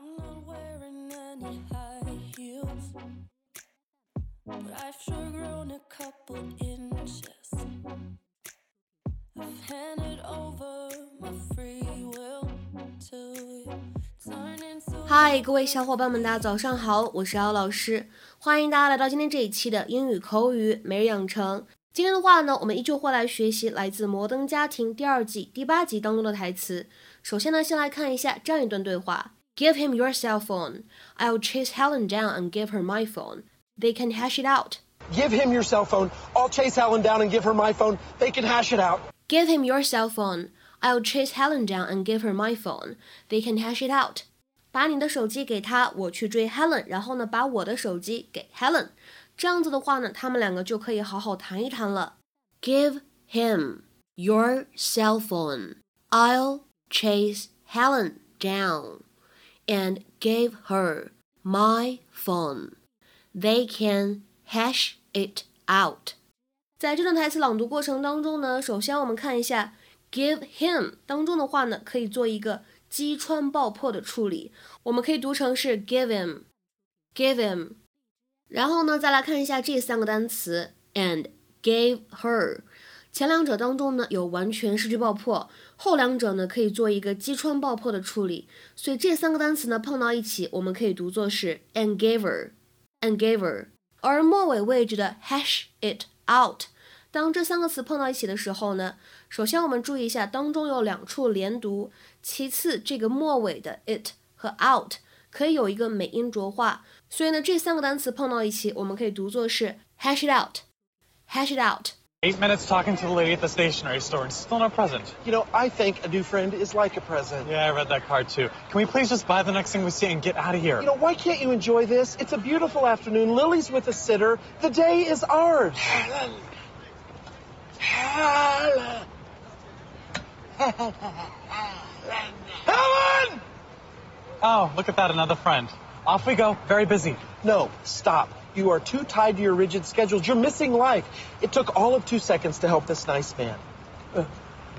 I'm not wearing any high heels, but I've sure grown a couple inches. I've handed over my free will to you. 嗨，Hi, 各位小伙伴们，大家早上好，我是姚老师，欢迎大家来到今天这一期的英语口语每日养成。今天的话呢，我们依旧会来学习来自《摩登家庭》第二季第八集当中的台词。首先呢，先来看一下这样一段对话 ：Give him your cell phone. I'll chase Helen down and give her my phone. They can hash it out. Give him your cell phone. I'll chase Helen down and give her my phone. They can hash it out. Give him your cell phone. I'll chase Helen down and give her my phone. They can hash it out. 把你的手机给他，我去追 Helen，然后呢，把我的手机给 Helen。这样子的话呢，他们两个就可以好好谈一谈了。Give him your cell phone. I'll chase Helen down and give her my phone. They can hash it out. 在这段台词朗读过程当中呢，首先我们看一下 give him 当中的话呢，可以做一个击穿爆破的处理，我们可以读成是 give him，give him。然后呢，再来看一下这三个单词 and gave her， 前两者当中呢有完全失去爆破，后两者呢可以做一个击穿爆破的处理，所以这三个单词呢碰到一起，我们可以读作是 and gave her，and gave her。而末尾位置的 hash it out，当这三个词碰到一起的时候呢，首先我们注意一下当中有两处连读，其次这个末尾的 it 和 out 可以有一个美音浊化，所以呢这三个单词碰到一起，我们可以读作是 hash it out，hash it out。Eight minutes talking to the lady at the stationery store and still no present. You know, I think a new friend is like a present. Yeah, I read that card too. Can we please just buy the next thing we see and get out of here? You know, why can't you enjoy this? It's a beautiful afternoon. Lily's with a sitter. The day is ours. Helen. Helen. Helen! Oh, look at that, another friend. Off we go. Very busy. No, stop. You are too tied to your rigid schedules. You're missing life. It took all of two seconds to help this nice man. Uh,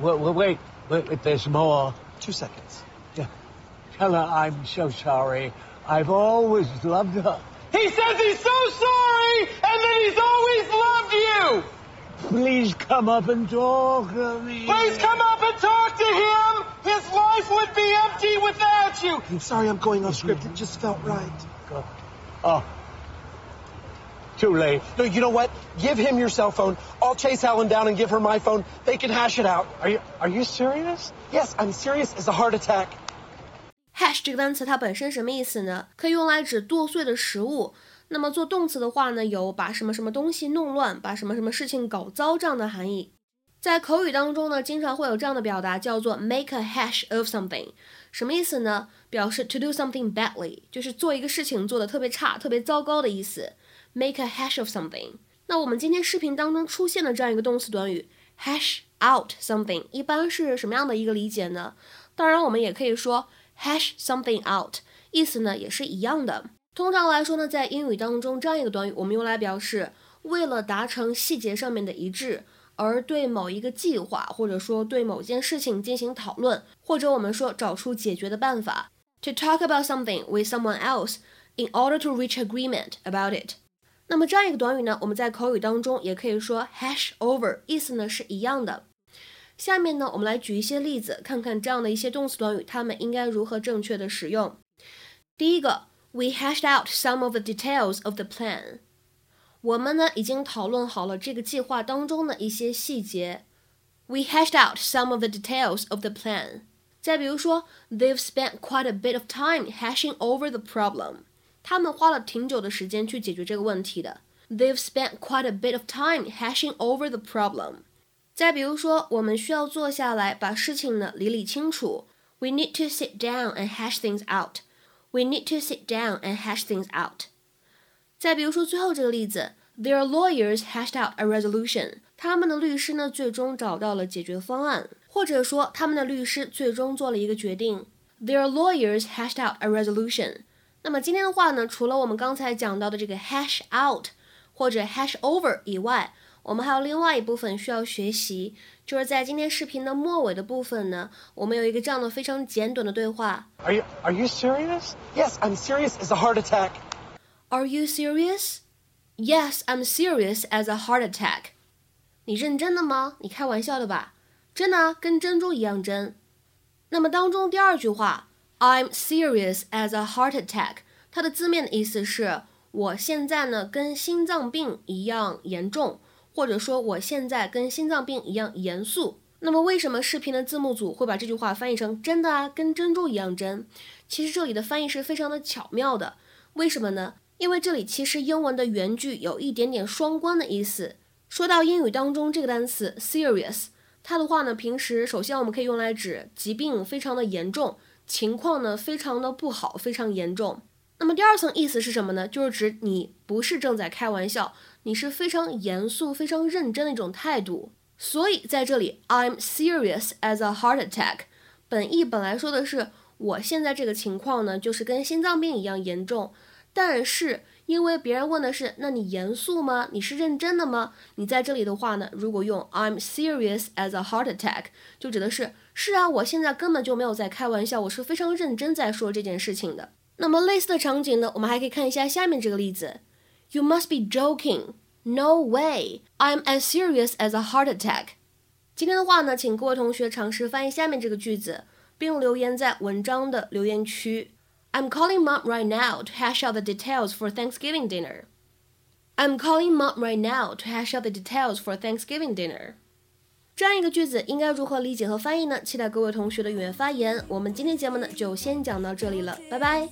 wait, wait, wait, wait, there's more. Two seconds. Yeah. Tell her I'm so sorry. I've always loved her. He says he's so sorry, and that he's always loved you. Please come up and talk to me. Please come up and talk to him. His life would be empty without you. I'm sorry I'm going off script. It just felt right. Oh. Too late. No, you know what? Give him your cell phone. I'll chase Helen down and give her my phone. They can hash it out. Are you are you serious? Yes, I'm serious as a heart attack. hash 这个单词它本身什么意思呢？可以用来指剁碎的食物。那么做动词的话呢，有把什么什么东西弄乱，把什么什么事情搞糟这样的含义。在口语当中呢，经常会有这样的表达，叫做 make a hash of something，什么意思呢？表示 to do something badly，就是做一个事情做的特别差、特别糟糕的意思。Make a hash of something。那我们今天视频当中出现的这样一个动词短语 hash out something，一般是什么样的一个理解呢？当然，我们也可以说 hash something out，意思呢也是一样的。通常来说呢，在英语当中，这样一个短语我们用来表示为了达成细节上面的一致，而对某一个计划或者说对某件事情进行讨论，或者我们说找出解决的办法。To talk about something with someone else in order to reach agreement about it。那么这样一个短语呢，我们在口语当中也可以说 hash over，意思呢是一样的。下面呢，我们来举一些例子，看看这样的一些动词短语，它们应该如何正确的使用。第一个，We hashed out some of the details of the plan。我们呢已经讨论好了这个计划当中的一些细节。We hashed out some of the details of the plan。再比如说，They've spent quite a bit of time hashing over the problem。他们花了挺久的时间去解决这个问题的。They've spent quite a bit of time hashing over the problem。再比如说，我们需要坐下来把事情呢理理清楚。We need to sit down and hash things out. We need to sit down and hash things out. 再比如说最后这个例子，Their lawyers hashed out a resolution. 他们的律师呢最终找到了解决方案，或者说他们的律师最终做了一个决定。Their lawyers hashed out a resolution. 那么今天的话呢，除了我们刚才讲到的这个 hash out 或者 hash over 以外，我们还有另外一部分需要学习，就是在今天视频的末尾的部分呢，我们有一个这样的非常简短的对话。Are you are you serious? Yes, I'm serious as a heart attack. Are you serious? Yes, I'm serious as a heart attack. 你认真的吗？你开玩笑的吧？真的啊，跟珍珠一样真。那么当中第二句话，I'm serious as a heart attack，它的字面的意思是我现在呢跟心脏病一样严重。或者说我现在跟心脏病一样严肃。那么为什么视频的字幕组会把这句话翻译成真的啊，跟珍珠一样真？其实这里的翻译是非常的巧妙的。为什么呢？因为这里其实英文的原句有一点点双关的意思。说到英语当中这个单词 serious，它的话呢，平时首先我们可以用来指疾病非常的严重，情况呢非常的不好，非常严重。那么第二层意思是什么呢？就是指你不是正在开玩笑。你是非常严肃、非常认真的一种态度，所以在这里，I'm serious as a heart attack。本意本来说的是我现在这个情况呢，就是跟心脏病一样严重，但是因为别人问的是，那你严肃吗？你是认真的吗？你在这里的话呢，如果用 I'm serious as a heart attack，就指的是是啊，我现在根本就没有在开玩笑，我是非常认真在说这件事情的。那么类似的场景呢，我们还可以看一下下面这个例子。You must be joking. No way. I'm as serious as a heart attack. 今天的话呢，请各位同学尝试翻译下面这个句子，并留言在文章的留言区。I'm calling mom right now to hash out the details for Thanksgiving dinner. I'm calling mom right now to hash out the details for Thanksgiving dinner. 这样一个句子应该如何理解和翻译呢？期待各位同学的踊跃发言。我们今天节目呢就先讲到这里了，拜拜。